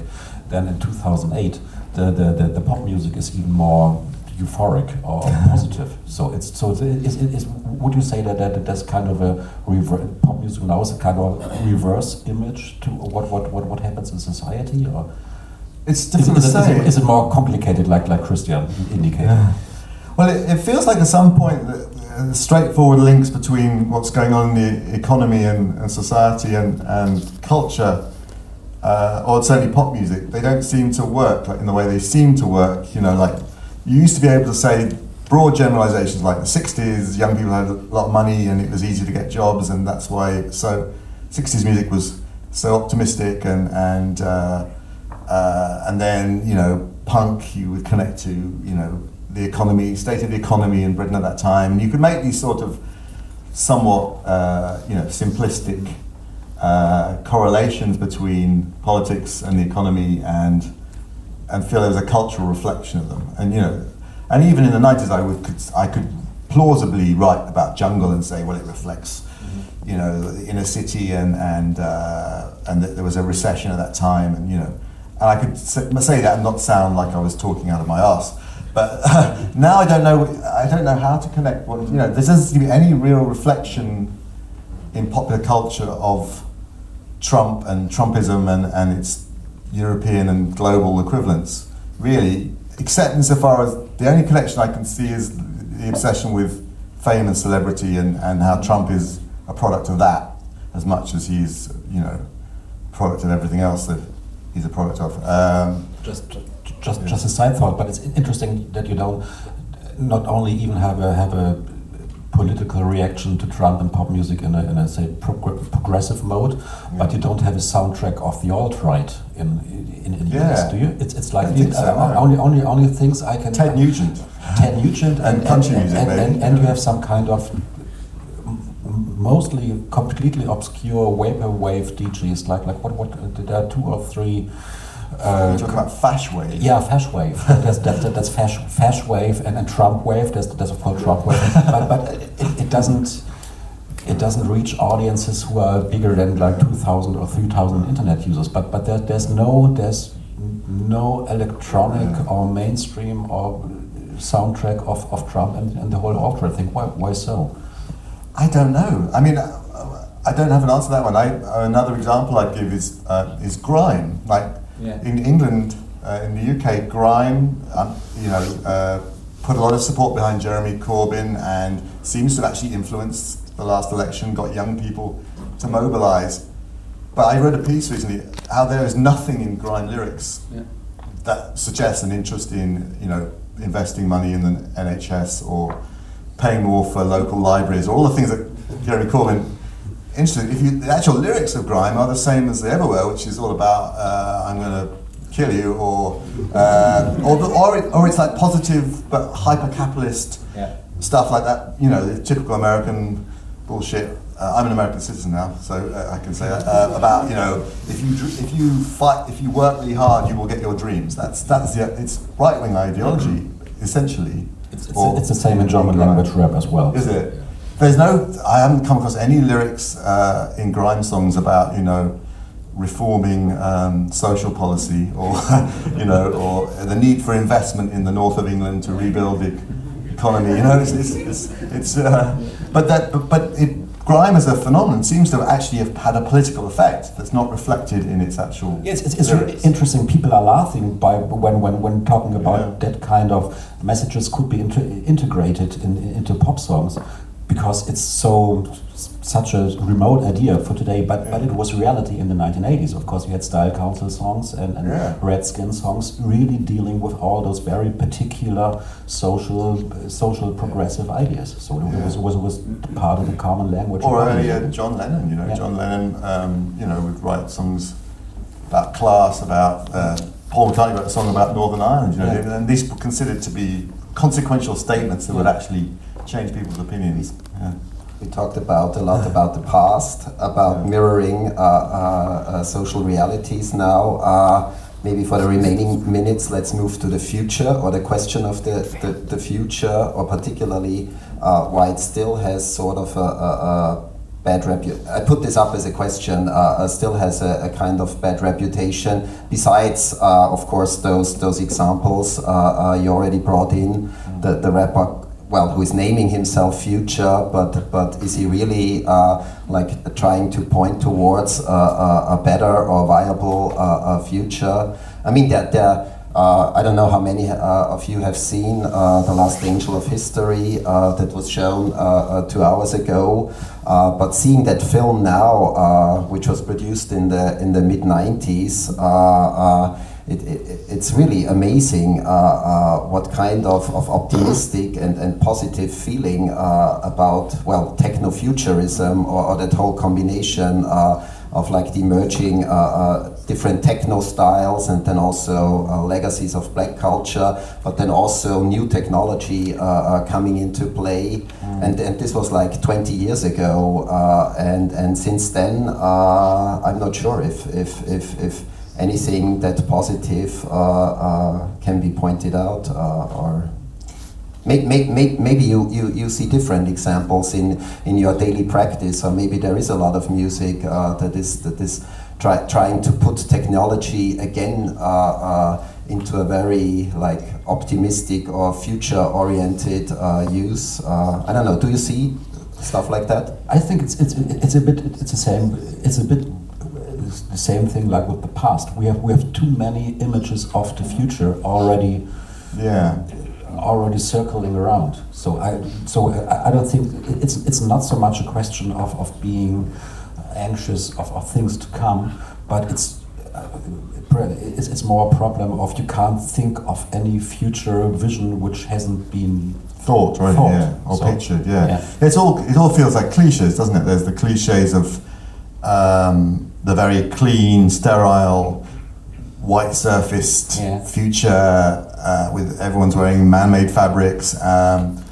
than in 2008, the, the, the, the pop music is even more euphoric or [laughs] positive. So it's so it's, is, is, would you say that, that that's kind of a rever- pop music now is a kind of reverse image to what what, what, what happens in society or It's is, difficult it- to is, it, is it more complicated, like like Christian indicated? Well, it, it feels like at some point uh, straightforward links between what's going on in the economy and, and society and, and culture, uh, or certainly pop music, they don't seem to work like in the way they seem to work. You know, like you used to be able to say broad generalizations like the 60s, young people had a lot of money and it was easy to get jobs, and that's why so 60s music was so optimistic and and uh, uh, and then you know punk you would connect to you know the economy, state of the economy in Britain at that time, and you could make these sort of somewhat uh, you know simplistic uh, correlations between politics and the economy and and feel there was a cultural reflection of them. And you know, and even in the nineties, I would could, I could plausibly write about jungle and say, well, it reflects, you know, the inner city and and uh, and that there was a recession at that time, and you know, and I could say, that and not sound like I was talking out of my ass. But [laughs] now I don't know. I don't know how to connect. What you know, there doesn't seem to be any real reflection in popular culture of Trump and Trumpism and, and its European and global equivalents, really, except insofar as the only connection I can see is the obsession with fame and celebrity and, and how Trump is a product of that as much as he's, you know, a product of everything else that he's a product of. Um, just just just a side thought, but it's interesting that you don't not only even have a have a political reaction to Trump and pop music in a, in a say progr- progressive mode, but you don't have a soundtrack of the alt right in in, in Yeah. US, do you? It's it's like think so, uh, no. only only only things I can Ted Nugent. Ted Nugent and, And country and, music, and, and, and you have some kind of mostly completely obscure vaporwave DJs like like what what there are two or three. Uh, You're talking about Fash Wave. yeah, Fash Wave. [laughs] that's, that, that, that's Fash, Fash Wave and, and Trump Wave. There's, there's of course Trump Wave, [laughs] but, but it, it doesn't it doesn't reach audiences who are bigger than like 2,000 or 3,000 internet users. But but there, there's no there's no electronic or mainstream or soundtrack of, of Trump and, and the whole opera thing. Why why so? I don't know. I mean, uh, I don't have an answer to that one. I, another example I'd give is uh, is grime. Like Yeah. in England, uh, in the UK, grime, um, you know, uh, put a lot of support behind Jeremy Corbyn and seems to have actually influenced the last election, got young people to mobilise. But I read a piece recently how there is nothing in grime lyrics that suggests an interest in, you know, investing money in the NHS or paying more for local libraries, or all the things that Jeremy Corbyn interested. If you, the actual lyrics of grime are the same as they ever were, which is all about uh, I'm going to kill you, or uh, or, the, or, it, or it's like positive but hyper capitalist Yeah. stuff like that. You know, the typical American bullshit. Uh, I'm an American citizen now, so uh, I can say that uh, about you know if you if you fight if you work really hard, you will get your dreams. That's that's the it's right wing ideology essentially. It's, it's, it's the same in German language rap as well. Is it? There's no. I haven't come across any lyrics uh, in grime songs about you know reforming um, social policy or [laughs] you know or the need for investment in the north of England to rebuild the economy. You know, it's it's, it's, it's uh, but that but, but it. Grime as a phenomenon seems to actually have had a political effect that's not reflected in its actual. It's, it's, it's really interesting. People are laughing by when, when, when talking about Yeah. that kind of messages could be inter- integrated in, into pop songs because it's so such a remote idea for today. But, but it was reality in the 1980s. Of course, we had Style Council songs and, and Yeah. Redskin songs really dealing with all those very particular social social progressive ideas. So it was, was, was part of the common language. Or of earlier. John Lennon. You know, Yeah. John Lennon. Um, you know, would write songs about class, about uh, Paul McCartney wrote a song about Northern Ireland. You know, Yeah. and these were considered to be consequential statements that would actually change people's opinions. Yeah. We talked about a lot about the past, about mirroring uh, uh, uh, social realities now. Uh, maybe for the remaining minutes, let's move to the future or the question of the, the, the future, or particularly uh, why it still has sort of a, a, a bad reputation. I put this up as a question. Uh, uh, still has a, a kind of bad reputation. Besides, uh, of course, those those examples uh, uh, you already brought in, the the rapper well, who is naming himself Future, but but is he really uh, like trying to point towards a, a better or viable uh, future? I mean, that there. Uh, I don't know how many uh, of you have seen uh, The Last Angel of History uh, that was shown two hours ago. But seeing that film now, which was produced in the in the mid 90s, uh, uh, it, it, it's really amazing uh, uh, what kind of, of optimistic and, and positive feeling uh, about well techno-futurism or, or that whole combination uh, of like the emerging uh, uh, different techno styles and then also uh, legacies of black culture but then also new technology coming into play. And, and this was like 20 years ago uh, and, and since then uh, I'm not sure if, if, if, if anything that positive uh, uh, can be pointed out uh, or May, may, may, maybe you, you, you see different examples in, in your daily practice, or maybe there is a lot of music uh, that is, that is try, trying to put technology again uh, uh, into a very like optimistic or future oriented uh, use. I don't know, do you see stuff like that. I think it's it's it's a bit it's the same it's a bit the same thing like with the past. We have we have too many images of the future already Yeah. already circling around. So I so I, I don't think it's it's not so much a question of, of being anxious of, of things to come, but it's it's, it's more a problem of you can't think of any future vision which hasn't been thought, right? Thought. Yeah, or So, pictured. Yeah. yeah. it's all it all feels like cliches, doesn't it? There's the cliches of um, the very clean, sterile, white surfaced Yeah. future uh, with everyone's wearing man-made fabrics. Um,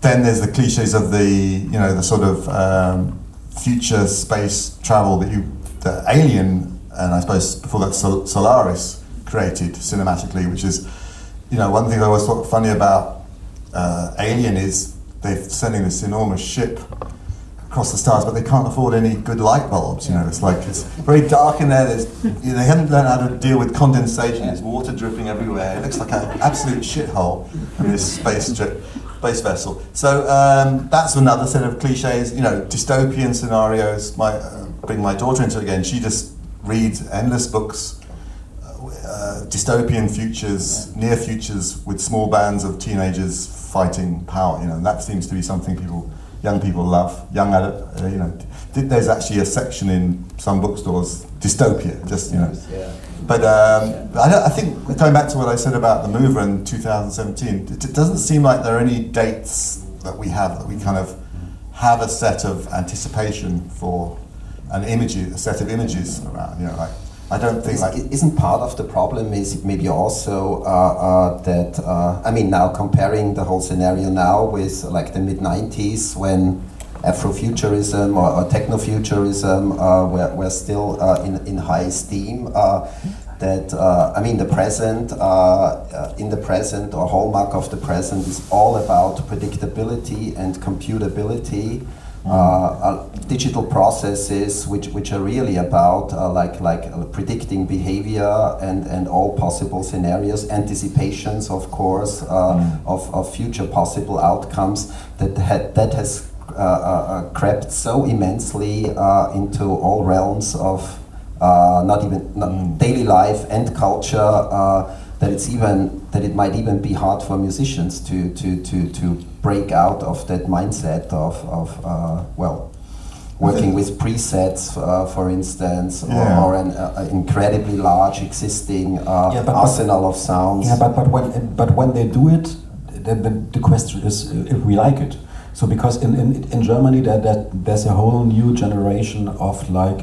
then there's the cliches of the you know the sort of um, future space travel that you the Alien and I suppose before that Sol- Solaris created cinematically, which is you know one thing I always thought funny about uh, Alien is they're sending this enormous ship across the stars, but they can't afford any good light bulbs. You know, it's like it's very dark in there. You know, they haven't learned how to deal with condensation. There's water dripping everywhere. It looks like an absolute shithole in this space trip, space vessel. So um, that's another set of cliches. You know, dystopian scenarios. My uh, bring my daughter into again. She just reads endless books. Uh, dystopian futures, near futures with small bands of teenagers fighting power. You know, that seems to be something people, young people love. Young, adult, uh, you know, there's actually a section in some bookstores, dystopia. Just you know, Yeah. but um, I, I think going back to what I said about the mover in 2017, it, it doesn't seem like there are any dates that we have that we kind of have a set of anticipation for an image, a set of images around. You know, like I don't think Is- like Isn't part of the problem is maybe also uh, uh, that uh, I mean now comparing the whole scenario now with like the mid '90s when Afrofuturism or, or technofuturism uh, were, were still uh, in, in high steam. Uh, that I mean the present in the present or hallmark of the present is all about predictability and computability uh, uh, digital processes which, which are really about uh, like like uh, predicting behavior and, and all possible scenarios anticipations of course uh, of, of future possible outcomes that had, that has uh, crept so immensely uh, into all realms of uh, not even not daily life and culture uh, that it's even that it might even be hard for musicians to to to, to break out of that mindset of, of uh, well working with presets uh, for instance or, Yeah. or an uh, incredibly large existing uh, Yeah, but- but- arsenal of sounds Yeah, but, but when but when they do it, then, then the question is uh, if we like it. So because in, in, in Germany there, there, there's a whole new generation of like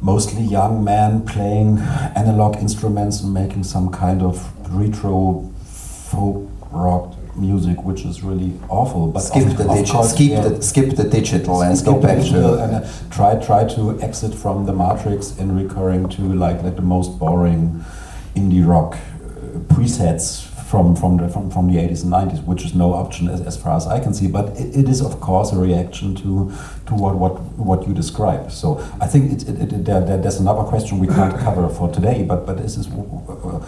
mostly young men playing analog instruments and making some kind of retro folk rock music, which is really awful. But skip of- the of digital course, skip yeah. the skip the digital and go back digital to and uh, try try to exit from the matrix and recurring to like like the most boring indie rock uh, presets from from the from, from the 80s and 90s which is no option as, as far as I can see but it, it is of course a reaction to to what what what you describe so I think it, it, it, there, there, there's another question we can't cover for today but but this is uh,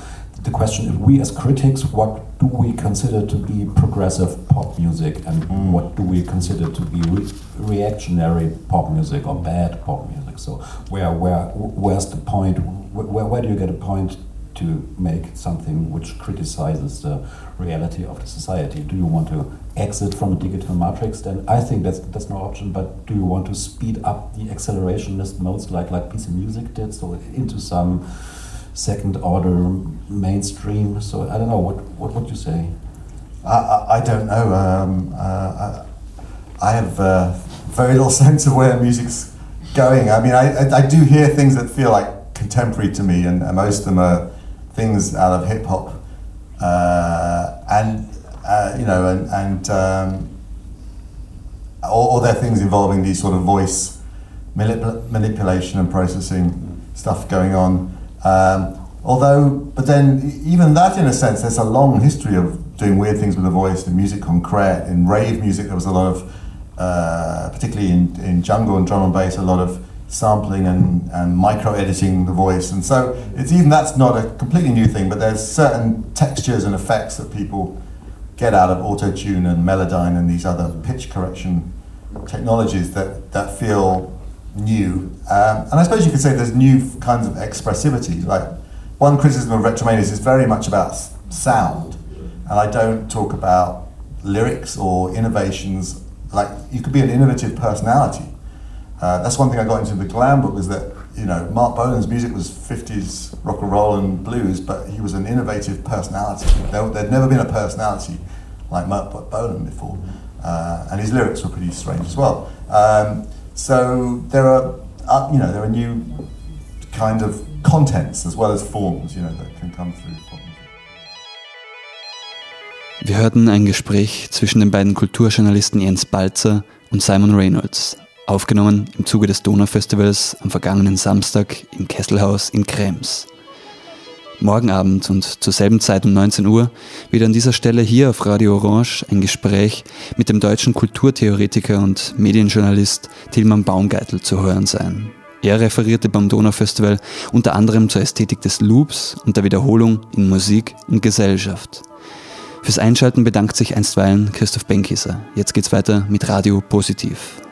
the question if we as critics what do we consider to be progressive pop music? And what do we consider to be re- reactionary pop music or bad pop music? So where where where's the point? Where, where, do you get a point to make something which criticizes the reality of the society? Do you want to exit from the digital matrix? Then i think that's that's no option but do you want to speed up the accelerationist modes like like PC music did? So into some second order mainstream. So I don't know what what would you say? I, I, I don't know. Um, uh, I, I have uh, very little [laughs] sense of where music's going. I mean, I, I, I do hear things that feel like contemporary to me, and, and most of them are things out of hip hop, uh, and uh, you know, and, and um, or, or they're things involving these sort of voice manip- manipulation and processing stuff going on. Um, although, but then even that, in a sense, there's a long history of doing weird things with the voice. In musique concrète, in rave music, there was a lot of, uh, particularly in, in jungle and drum and bass, a lot of sampling and, and micro editing the voice. And so it's even that's not a completely new thing, but there's certain textures and effects that people get out of auto tune and melodyne and these other pitch correction technologies that, that feel new. Um, and I suppose you could say there's new kinds of expressivity. Like one criticism of Retromania is very much about sound, and I don't talk about lyrics or innovations. Like you could be an innovative personality. Uh, that's one thing I got into the glam book was that you know Marc Bolan's music was 50s rock and roll and blues, but he was an innovative personality. There, there'd never been a personality like Marc Bo- Bolan before, uh, and his lyrics were pretty strange as well. Um, so there are uh, you know there are new kind of contents as well as forms you know that can come through. Wir hörten ein Gespräch zwischen den beiden Kulturjournalisten Jens Balzer und Simon Reynolds, aufgenommen im Zuge des Donaufestivals am vergangenen Samstag im Kesselhaus in Krems. Morgen Abend und zur selben Zeit um 19 Uhr wird an dieser Stelle hier auf Radio Orange ein Gespräch mit dem deutschen Kulturtheoretiker und Medienjournalist Tilman Baumgeitel zu hören sein. Er referierte beim Donaufestival unter anderem zur Ästhetik des Loops und der Wiederholung in Musik und Gesellschaft. Fürs Einschalten bedankt sich einstweilen Christoph Benkieser. Jetzt geht's weiter mit Radio Positiv.